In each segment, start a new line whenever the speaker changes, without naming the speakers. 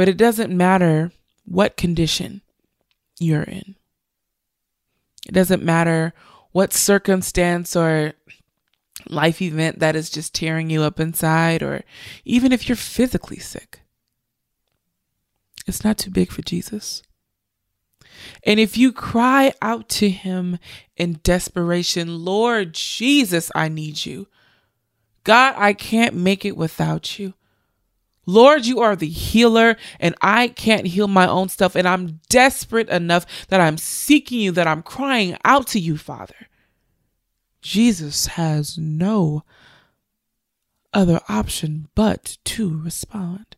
But it doesn't matter what condition you're in. It doesn't matter what circumstance or life event that is just tearing you up inside, or even if you're physically sick. It's not too big for Jesus. And if you cry out to him in desperation, Lord Jesus, I need you. God, I can't make it without you. Lord, you are the healer, and I can't heal my own stuff. And I'm desperate enough that I'm seeking you, that I'm crying out to you, Father. Jesus has no other option but to respond.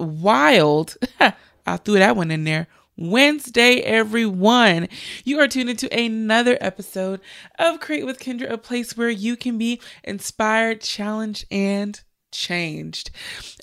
Worthwhile. I threw that one in there. Wednesday, everyone. You are tuned into another episode of Create with Kendra, a place where you can be inspired, challenged, and changed.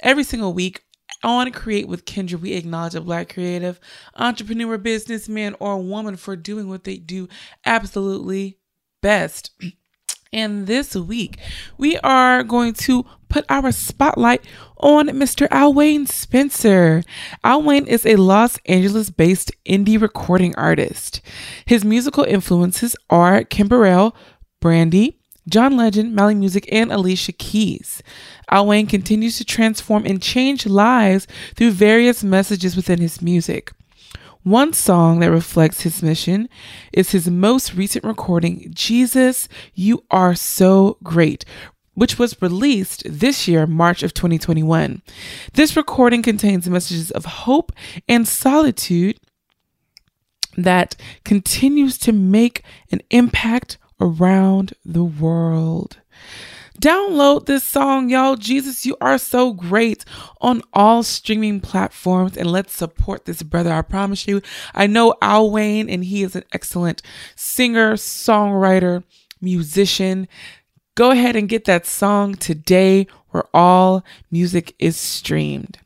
Every single week on Create with Kendra, we acknowledge a Black creative, entrepreneur, businessman, or woman for doing what they do absolutely best. And this week, we are going to put our spotlight on Mr. Alwayne Spencer. Alwayne is a Los Angeles based indie recording artist. His musical influences are Kim Burrell, Brandy, John Legend, Mali Music, and Alicia Keys. Alwayne continues to transform and change lives through various messages within his music. One song that reflects his mission is his most recent recording, Jesus, You Are So Great, which was released this year, March of 2021. This recording contains messages of hope and solitude that continues to make an impact around the world. Download this song, y'all. Jesus, you are so great on all streaming platforms. And let's support this brother. I promise you. I know Alwayne, and he is an excellent singer, songwriter, musician. Go ahead and get that song today where all music is streamed.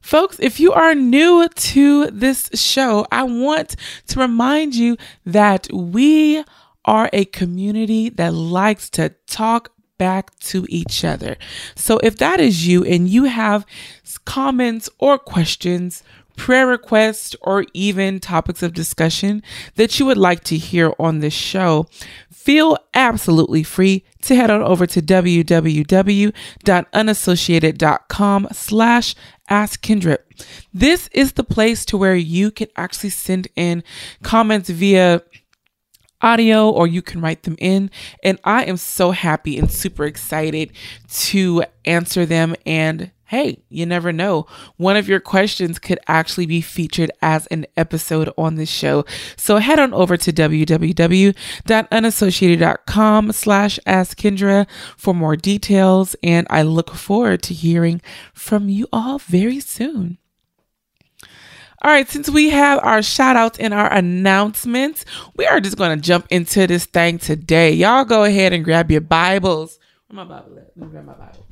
Folks, if you are new to this show, I want to remind you that we are a community that likes to talk back to each other. So if that is you and you have comments or questions, prayer requests, or even topics of discussion that you would like to hear on this show, feel absolutely free to head on over to www.unassociated.com slash ask Kendra. This is the place to where you can actually send in comments via audio or you can write them in. And I am so happy and super excited to answer them. And hey, you never know. One of your questions could actually be featured as an episode on this show. So head on over to www.unassociated.com slash ask Kendra for more details. And I look forward to hearing from you all very soon. All right, since we have our shout outs and our announcements, we are just going to jump into this thing today. Y'all go ahead and grab your Bibles. Where my Bible at? Let me grab my Bible.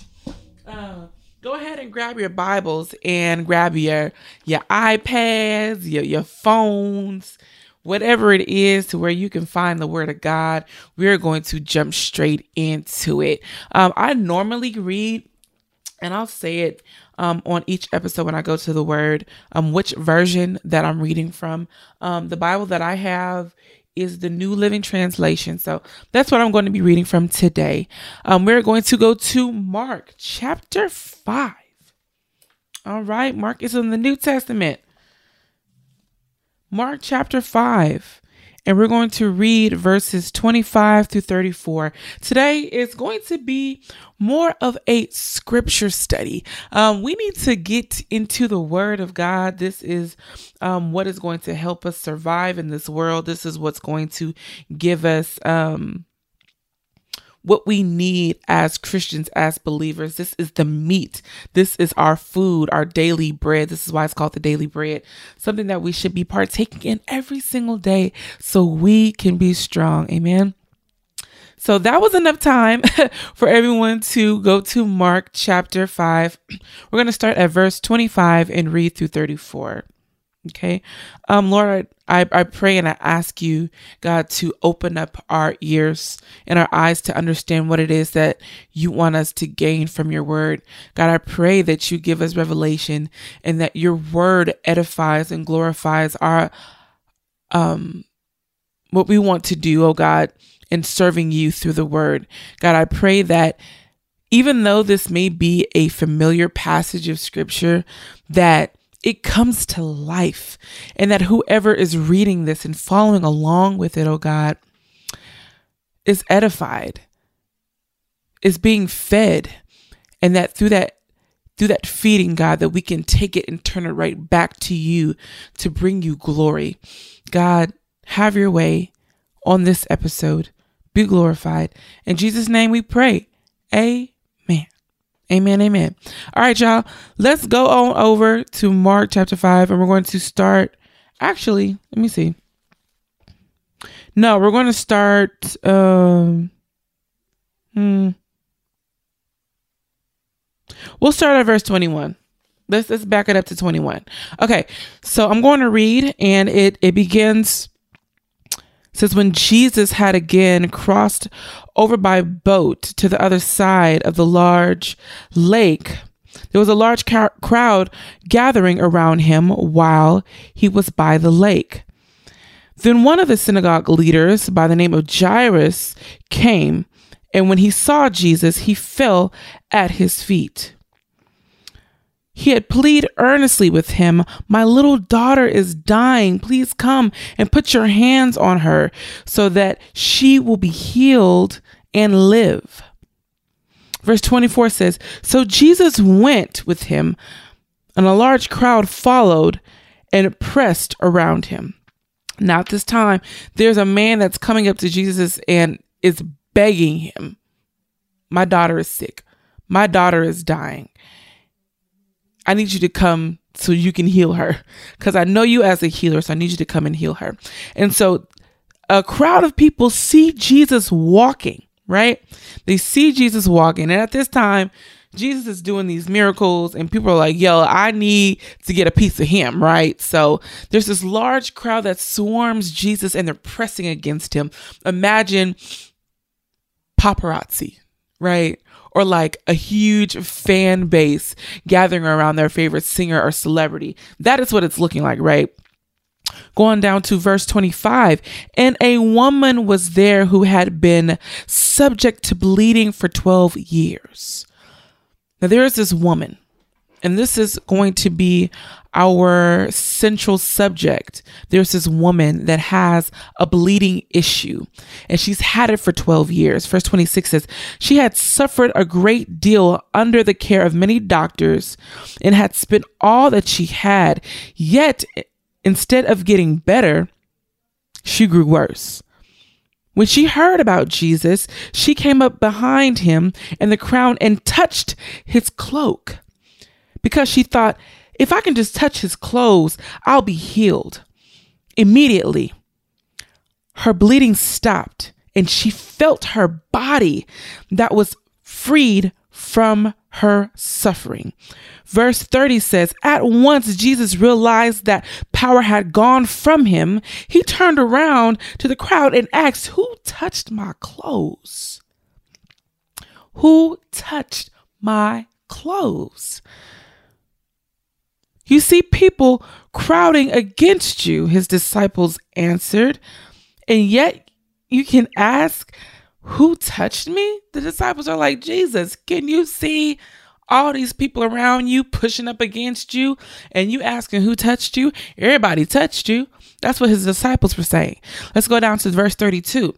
Uh, go ahead and grab your Bibles and grab your your iPads, your your phones, whatever it is to where you can find the word of God. We're going to jump straight into it. Um, I normally read, and I'll say it um, on each episode when I go to the word, um, which version that I'm reading from. Um, the Bible that I have is the New Living Translation. So that's what I'm going to be reading from today. Um, we're going to go to Mark chapter 5. All right, Mark is in the New Testament. Mark chapter 5 and we're going to read verses 25 through 34. Today is going to be more of a scripture study. Um, we need to get into the Word of God. This is um, what is going to help us survive in this world. This is what's going to give us. Um, what we need as Christians, as believers. This is the meat. This is our food, our daily bread. This is why it's called the daily bread. Something that we should be partaking in every single day so we can be strong. Amen. So that was enough time for everyone to go to Mark chapter 5. We're going to start at verse 25 and read through 34. Okay. Um, Lord, I, I pray and I ask you, God, to open up our ears and our eyes to understand what it is that you want us to gain from your word. God, I pray that you give us revelation and that your word edifies and glorifies our um what we want to do, oh God, in serving you through the word. God, I pray that even though this may be a familiar passage of scripture, that it comes to life. And that whoever is reading this and following along with it, oh God, is edified, is being fed. And that through that through that feeding, God, that we can take it and turn it right back to you to bring you glory. God, have your way on this episode. Be glorified. In Jesus' name we pray. Amen. Amen. Amen. All right, y'all. Let's go on over to Mark chapter 5 and we're going to start. Actually, let me see. No, we're going to start. Um, hmm. We'll start at verse 21. Let's, let's back it up to 21. Okay, so I'm going to read, and it, it begins says when Jesus had again crossed over by boat to the other side of the large lake, there was a large crowd gathering around him while he was by the lake. Then one of the synagogue leaders by the name of Jairus came, and when he saw Jesus, he fell at his feet. He had pleaded earnestly with him, My little daughter is dying. Please come and put your hands on her so that she will be healed and live. Verse 24 says So Jesus went with him, and a large crowd followed and pressed around him. Now, at this time, there's a man that's coming up to Jesus and is begging him, My daughter is sick. My daughter is dying. I need you to come so you can heal her because I know you as a healer. So I need you to come and heal her. And so a crowd of people see Jesus walking, right? They see Jesus walking. And at this time, Jesus is doing these miracles, and people are like, yo, I need to get a piece of him, right? So there's this large crowd that swarms Jesus and they're pressing against him. Imagine paparazzi, right? Or like a huge fan base gathering around their favorite singer or celebrity. That is what it's looking like, right? Going down to verse 25, and a woman was there who had been subject to bleeding for 12 years. Now, there is this woman and this is going to be our central subject. There's this woman that has a bleeding issue and she's had it for 12 years. Verse 26 says, She had suffered a great deal under the care of many doctors and had spent all that she had. Yet, instead of getting better, she grew worse. When she heard about Jesus, she came up behind him and the crowd and touched his cloak because she thought, if I can just touch his clothes, I'll be healed. Immediately, her bleeding stopped and she felt her body that was freed from her suffering. Verse 30 says, At once Jesus realized that power had gone from him. He turned around to the crowd and asked, Who touched my clothes? Who touched my clothes? You see people crowding against you, his disciples answered. And yet you can ask, Who touched me? The disciples are like, Jesus, can you see all these people around you pushing up against you and you asking who touched you? Everybody touched you. That's what his disciples were saying. Let's go down to verse 32.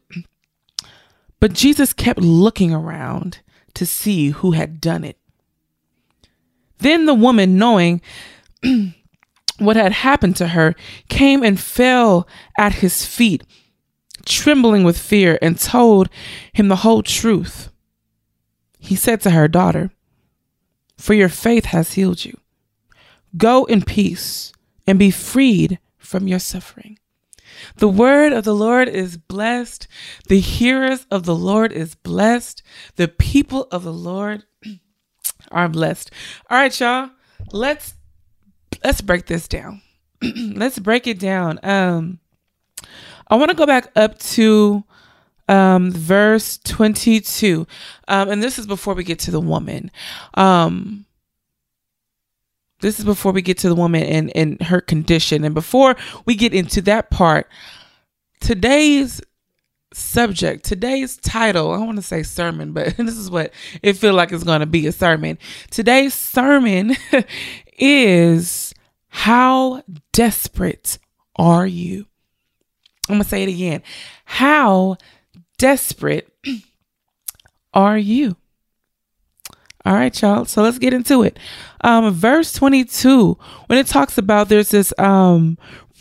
But Jesus kept looking around to see who had done it. Then the woman, knowing what had happened to her, came and fell at his feet, trembling with fear, and told him the whole truth. He said to her, Daughter, for your faith has healed you. Go in peace and be freed from your suffering. The word of the Lord is blessed. The hearers of the Lord is blessed. The people of the Lord are blessed. All right, y'all. Let's let's break this down. let's break it down. Um I want to go back up to um verse 22. Um and this is before we get to the woman. Um this is before we get to the woman and, and her condition. And before we get into that part, today's subject, today's title, I want to say sermon, but this is what it feel like it's going to be a sermon. Today's sermon is how desperate are you? I'm going to say it again. How desperate are you? All right, y'all. So let's get into it. Um, verse 22, when it talks about there's this um,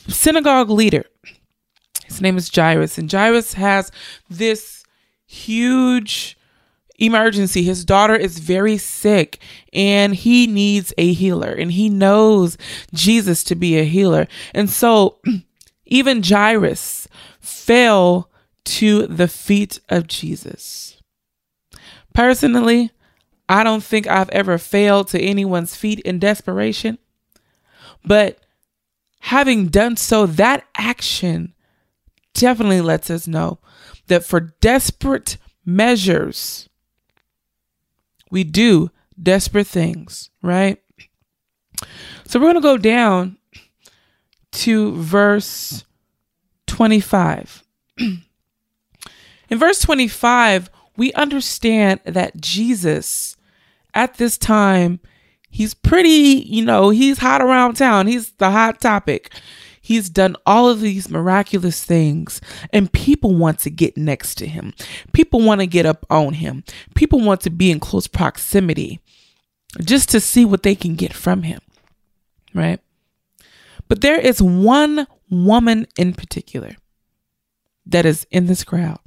synagogue leader. His name is Jairus, and Jairus has this huge emergency. His daughter is very sick and he needs a healer, and he knows Jesus to be a healer. And so, even Jairus fell to the feet of Jesus. Personally, I don't think I've ever failed to anyone's feet in desperation. But having done so, that action definitely lets us know that for desperate measures, we do desperate things, right? So we're going to go down to verse 25. In verse 25, we understand that Jesus at this time, he's pretty, you know, he's hot around town. He's the hot topic. He's done all of these miraculous things, and people want to get next to him. People want to get up on him. People want to be in close proximity just to see what they can get from him, right? But there is one woman in particular that is in this crowd.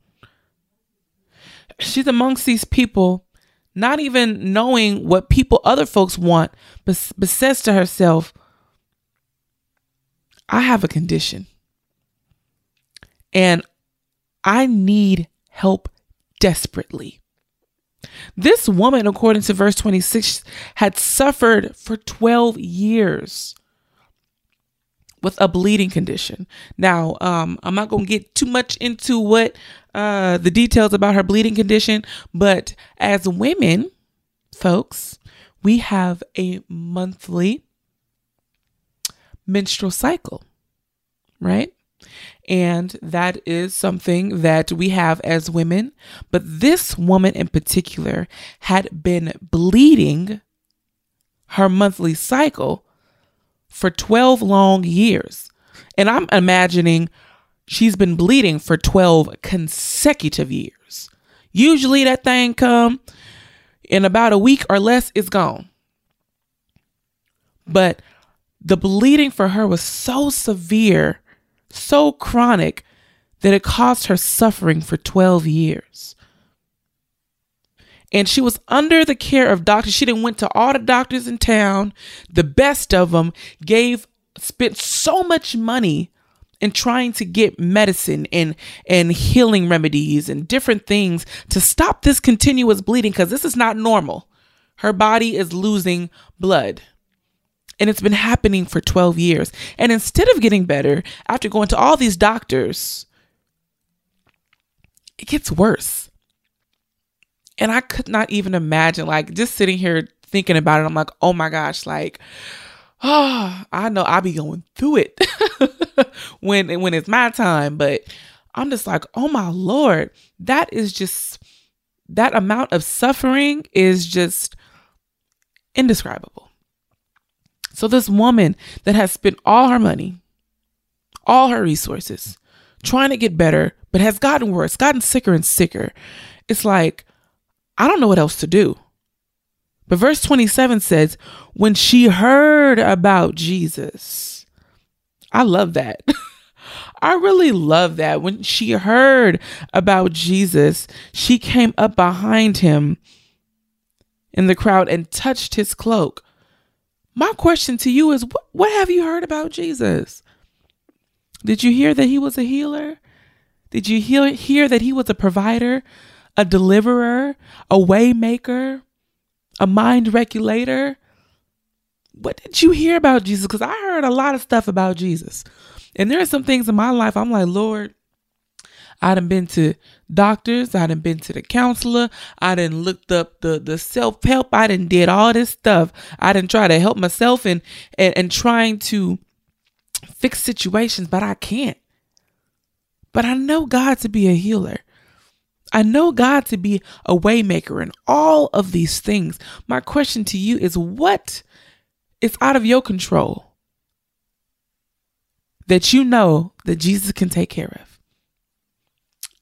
She's amongst these people not even knowing what people, other folks want, but, but says to herself, I have a condition and I need help desperately. This woman, according to verse 26, had suffered for 12 years with a bleeding condition. Now, um, I'm not going to get too much into what uh, the details about her bleeding condition, but as women, folks, we have a monthly menstrual cycle, right? And that is something that we have as women. But this woman in particular had been bleeding her monthly cycle for 12 long years. And I'm imagining she's been bleeding for 12 consecutive years. Usually that thing come in about a week or less it's gone. But the bleeding for her was so severe, so chronic that it caused her suffering for 12 years and she was under the care of doctors. She didn't went to all the doctors in town, the best of them, gave spent so much money in trying to get medicine and and healing remedies and different things to stop this continuous bleeding because this is not normal. Her body is losing blood. And it's been happening for 12 years. And instead of getting better, after going to all these doctors, it gets worse. And I could not even imagine, like, just sitting here thinking about it. I'm like, oh my gosh, like, oh, I know I'll be going through it when when it's my time. But I'm just like, oh my lord, that is just that amount of suffering is just indescribable. So this woman that has spent all her money, all her resources, trying to get better, but has gotten worse, gotten sicker and sicker. It's like, I don't know what else to do. But verse 27 says, when she heard about Jesus, I love that. I really love that. When she heard about Jesus, she came up behind him in the crowd and touched his cloak. My question to you is what, what have you heard about Jesus? Did you hear that he was a healer? Did you hear, hear that he was a provider, a deliverer, a waymaker, a mind regulator? What did you hear about Jesus? Because I heard a lot of stuff about Jesus. And there are some things in my life I'm like, Lord, I done been to doctors, I done been to the counselor, I done looked up the the self-help, I done did all this stuff. I done try to help myself and and, and trying to fix situations, but I can't. But I know God to be a healer. I know God to be a waymaker and all of these things. My question to you is what is out of your control that you know that Jesus can take care of?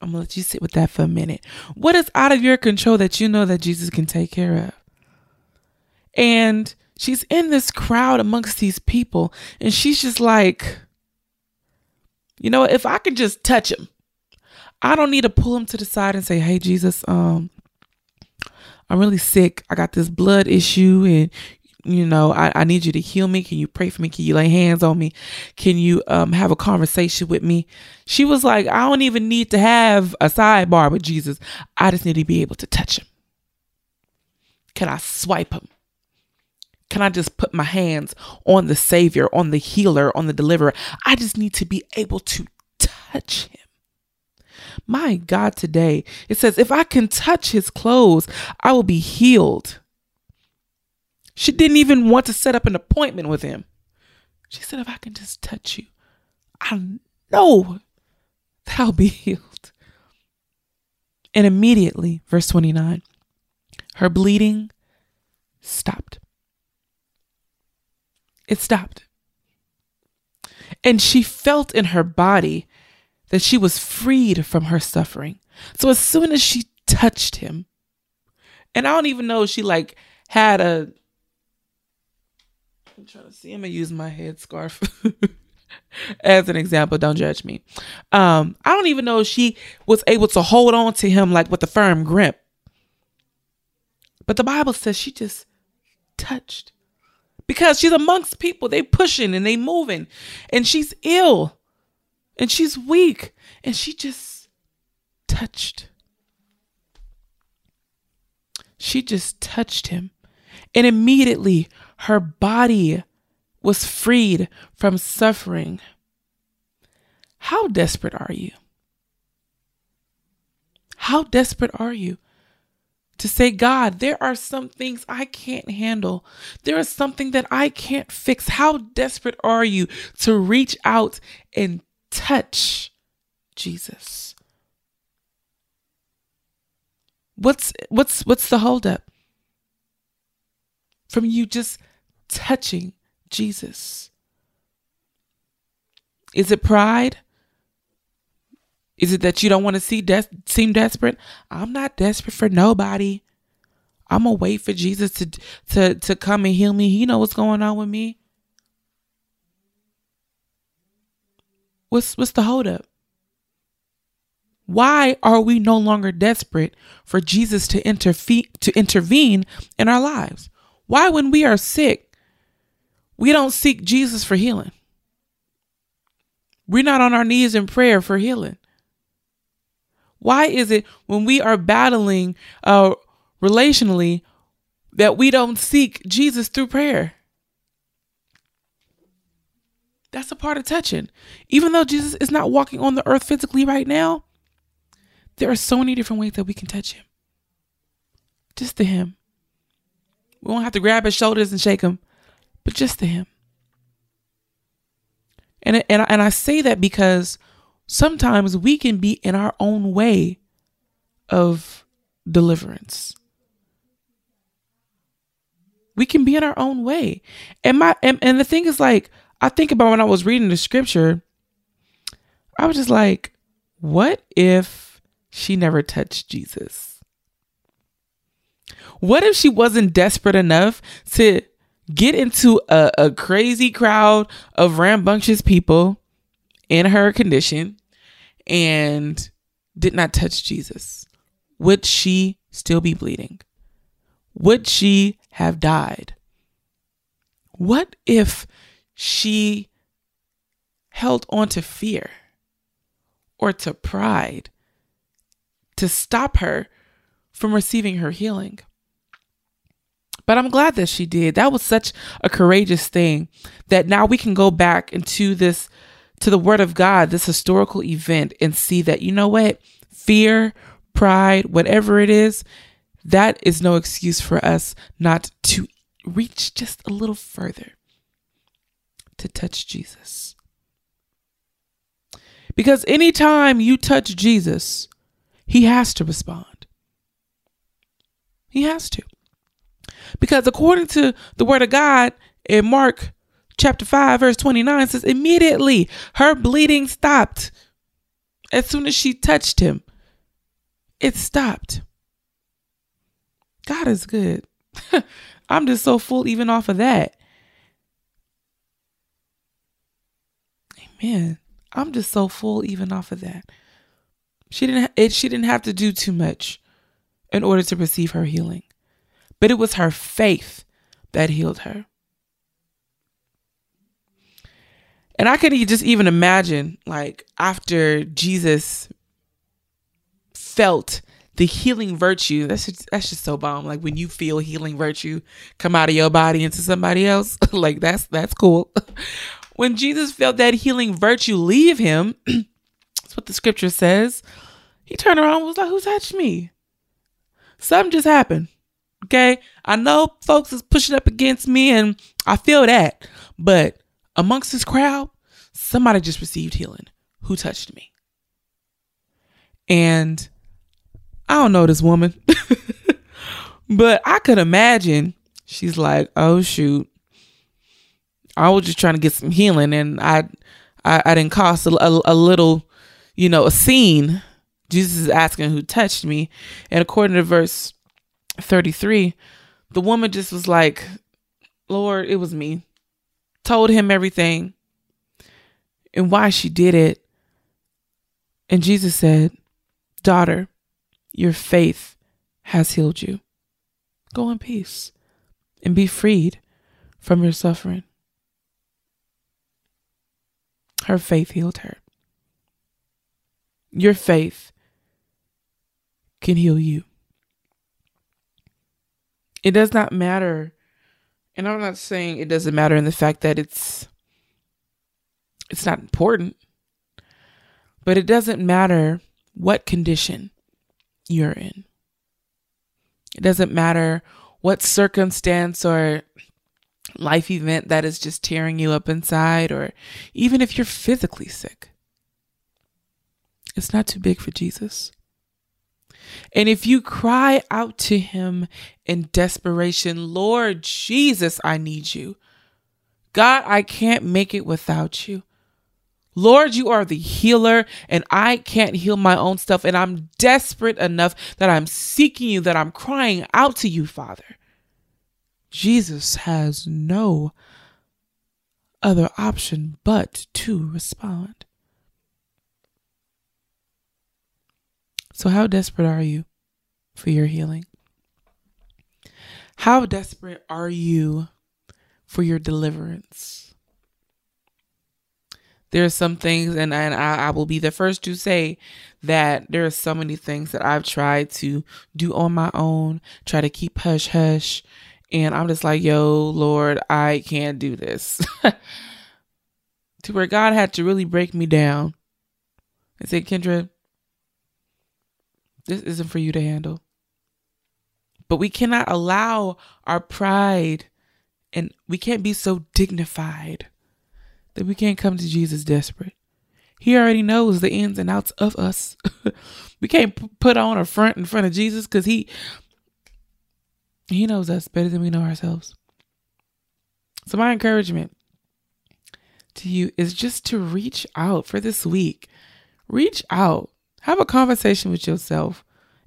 I'm gonna let you sit with that for a minute. What is out of your control that you know that Jesus can take care of? And she's in this crowd amongst these people, and she's just like, you know, if I can just touch him, I don't need to pull him to the side and say, Hey, Jesus, um, I'm really sick. I got this blood issue and you know, I, I need you to heal me. Can you pray for me? Can you lay hands on me? Can you um, have a conversation with me? She was like, I don't even need to have a sidebar with Jesus. I just need to be able to touch him. Can I swipe him? Can I just put my hands on the Savior, on the healer, on the deliverer? I just need to be able to touch him. My God, today it says, if I can touch his clothes, I will be healed. She didn't even want to set up an appointment with him. She said, If I can just touch you, I know that I'll be healed. And immediately, verse 29, her bleeding stopped. It stopped. And she felt in her body that she was freed from her suffering. So as soon as she touched him, and I don't even know she like had a I'm trying to see. I'm gonna use my headscarf as an example. Don't judge me. Um, I don't even know if she was able to hold on to him like with a firm grip. But the Bible says she just touched. Because she's amongst people. They pushing and they moving. And she's ill. And she's weak. And she just touched. She just touched him. And immediately her body was freed from suffering. How desperate are you? How desperate are you to say, God, there are some things I can't handle. There is something that I can't fix. How desperate are you to reach out and touch Jesus? What's what's what's the holdup? from you just touching Jesus? Is it pride? Is it that you don't want to see de- seem desperate? I'm not desperate for nobody. I'm gonna wait for Jesus to to to come and heal me. He know what's going on with me. What's what's the holdup? Why are we no longer desperate for Jesus to interfere to intervene in our lives? Why, when we are sick, we don't seek Jesus for healing? We're not on our knees in prayer for healing. Why is it when we are battling uh, relationally that we don't seek Jesus through prayer? That's a part of touching. Even though Jesus is not walking on the earth physically right now, there are so many different ways that we can touch him. Just to him. We won't have to grab his shoulders and shake him, but just to him. And and and I say that because sometimes we can be in our own way of deliverance. We can be in our own way. And my and, and the thing is like I think about when I was reading the scripture, I was just like, what if she never touched Jesus? What if she wasn't desperate enough to get into a, a crazy crowd of rambunctious people in her condition and did not touch Jesus, would she still be bleeding? Would she have died? What if she held on to fear or to pride to stop her from receiving her healing? But I'm glad that she did. That was such a courageous thing that now we can go back into this, to the Word of God, this historical event, and see that, you know what? Fear, pride, whatever it is, that is no excuse for us not to reach just a little further to touch Jesus. Because anytime you touch Jesus, he has to respond. He has to. Because according to the word of God in Mark chapter 5, verse 29 says, immediately her bleeding stopped. As soon as she touched him, it stopped. God is good. I'm just so full even off of that. Amen. I'm just so full even off of that. She didn't it she didn't have to do too much in order to receive her healing. But it was her faith that healed her. And I could just even imagine like after Jesus felt the healing virtue. That's just, that's just so bomb. Like when you feel healing virtue come out of your body into somebody else, like that's that's cool. when Jesus felt that healing virtue leave him, that's what the scripture says. He turned around and was like, "Who touched me?" Something just happened. Okay, I know folks is pushing up against me, and I feel that. But amongst this crowd, somebody just received healing. Who touched me? And I don't know this woman, but I could imagine she's like, oh shoot, I was just trying to get some healing, and I, I, I didn't cost a, a, a little, you know, a scene. Jesus is asking who touched me, and according to verse thirty-three, the woman just was like, Lord, it was me. Told him everything and why she did it. And Jesus said, Daughter, your faith has healed you. Go in peace and be freed from your suffering. Her faith healed her. Your faith can heal you. It does not matter. And I'm not saying it doesn't matter in the fact that it's it's not important. But it doesn't matter what condition you're in. It doesn't matter what circumstance or life event that is just tearing you up inside, or even if you're physically sick. It's not too big for Jesus. And if you cry out to him in desperation, Lord Jesus, I need you. God, I can't make it without you. Lord, you are the healer, and I can't heal my own stuff. And I'm desperate enough that I'm seeking you, that I'm crying out to you, Father. Jesus has no other option but to respond. So, how desperate are you for your healing? How desperate are you for your deliverance? there are some things and, and I, I, will be the first to say that there are so many things that I've tried to do on my own, try to keep hush hush. And I'm just like, yo, Lord, I can't do this. to where God had to really break me down and say, Kendra, this isn't for you to handle. But we cannot allow our pride and we can't be so dignified that we can't come to Jesus desperate. He already knows the ins and outs of us. we can't p- put on a front in front of Jesus because he he knows us better than we know ourselves. So my encouragement to you is just to reach out for this week. Reach out. Have a conversation with yourself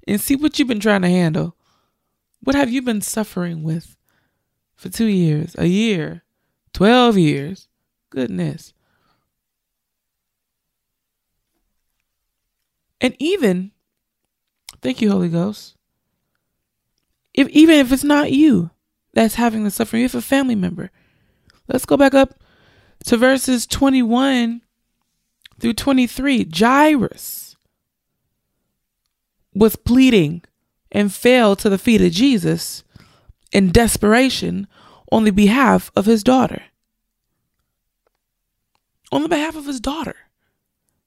and see what you've been trying to handle. What have you been suffering with for 2 years, a year, 12 years? Goodness. And even, thank you, Holy Ghost. If even if it's not you that's having the suffering, if a family member, let's go back up to verses 21 through 23. Jairus was pleading and fell to the feet of Jesus in desperation on the behalf of his daughter. On the behalf of his daughter.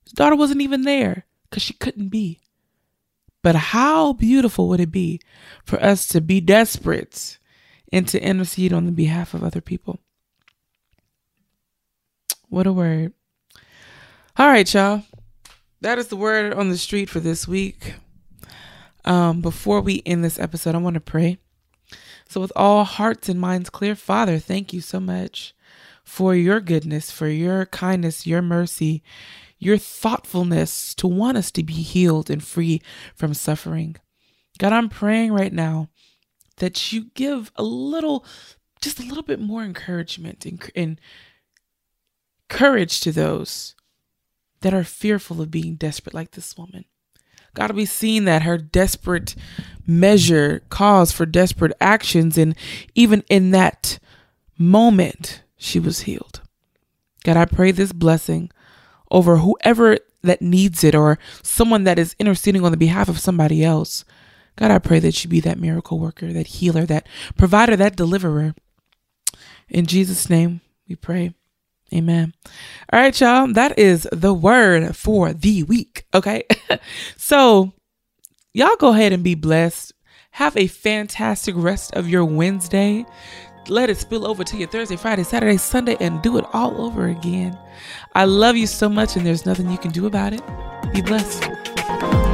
His daughter wasn't even there because she couldn't be. But how beautiful would it be for us to be desperate and to intercede on the behalf of other people? What a word. All right, y'all. That is the word on the street for this week. Um, before we end this episode, I want to pray. So, with all hearts and minds clear, Father, thank you so much for your goodness, for your kindness, your mercy, your thoughtfulness to want us to be healed and free from suffering. God, I'm praying right now that you give a little, just a little bit more encouragement and, and courage to those that are fearful of being desperate like this woman. God, be seen that her desperate measure cause for desperate actions, and even in that moment, she was healed. God, I pray this blessing over whoever that needs it or someone that is interceding on the behalf of somebody else. God, I pray that you be that miracle worker, that healer, that provider, that deliverer. In Jesus' name, we pray. Amen. All right, y'all. That is the word for the week. Okay. so, y'all go ahead and be blessed. Have a fantastic rest of your Wednesday. Let it spill over to your Thursday, Friday, Saturday, Sunday, and do it all over again. I love you so much, and there's nothing you can do about it. Be blessed.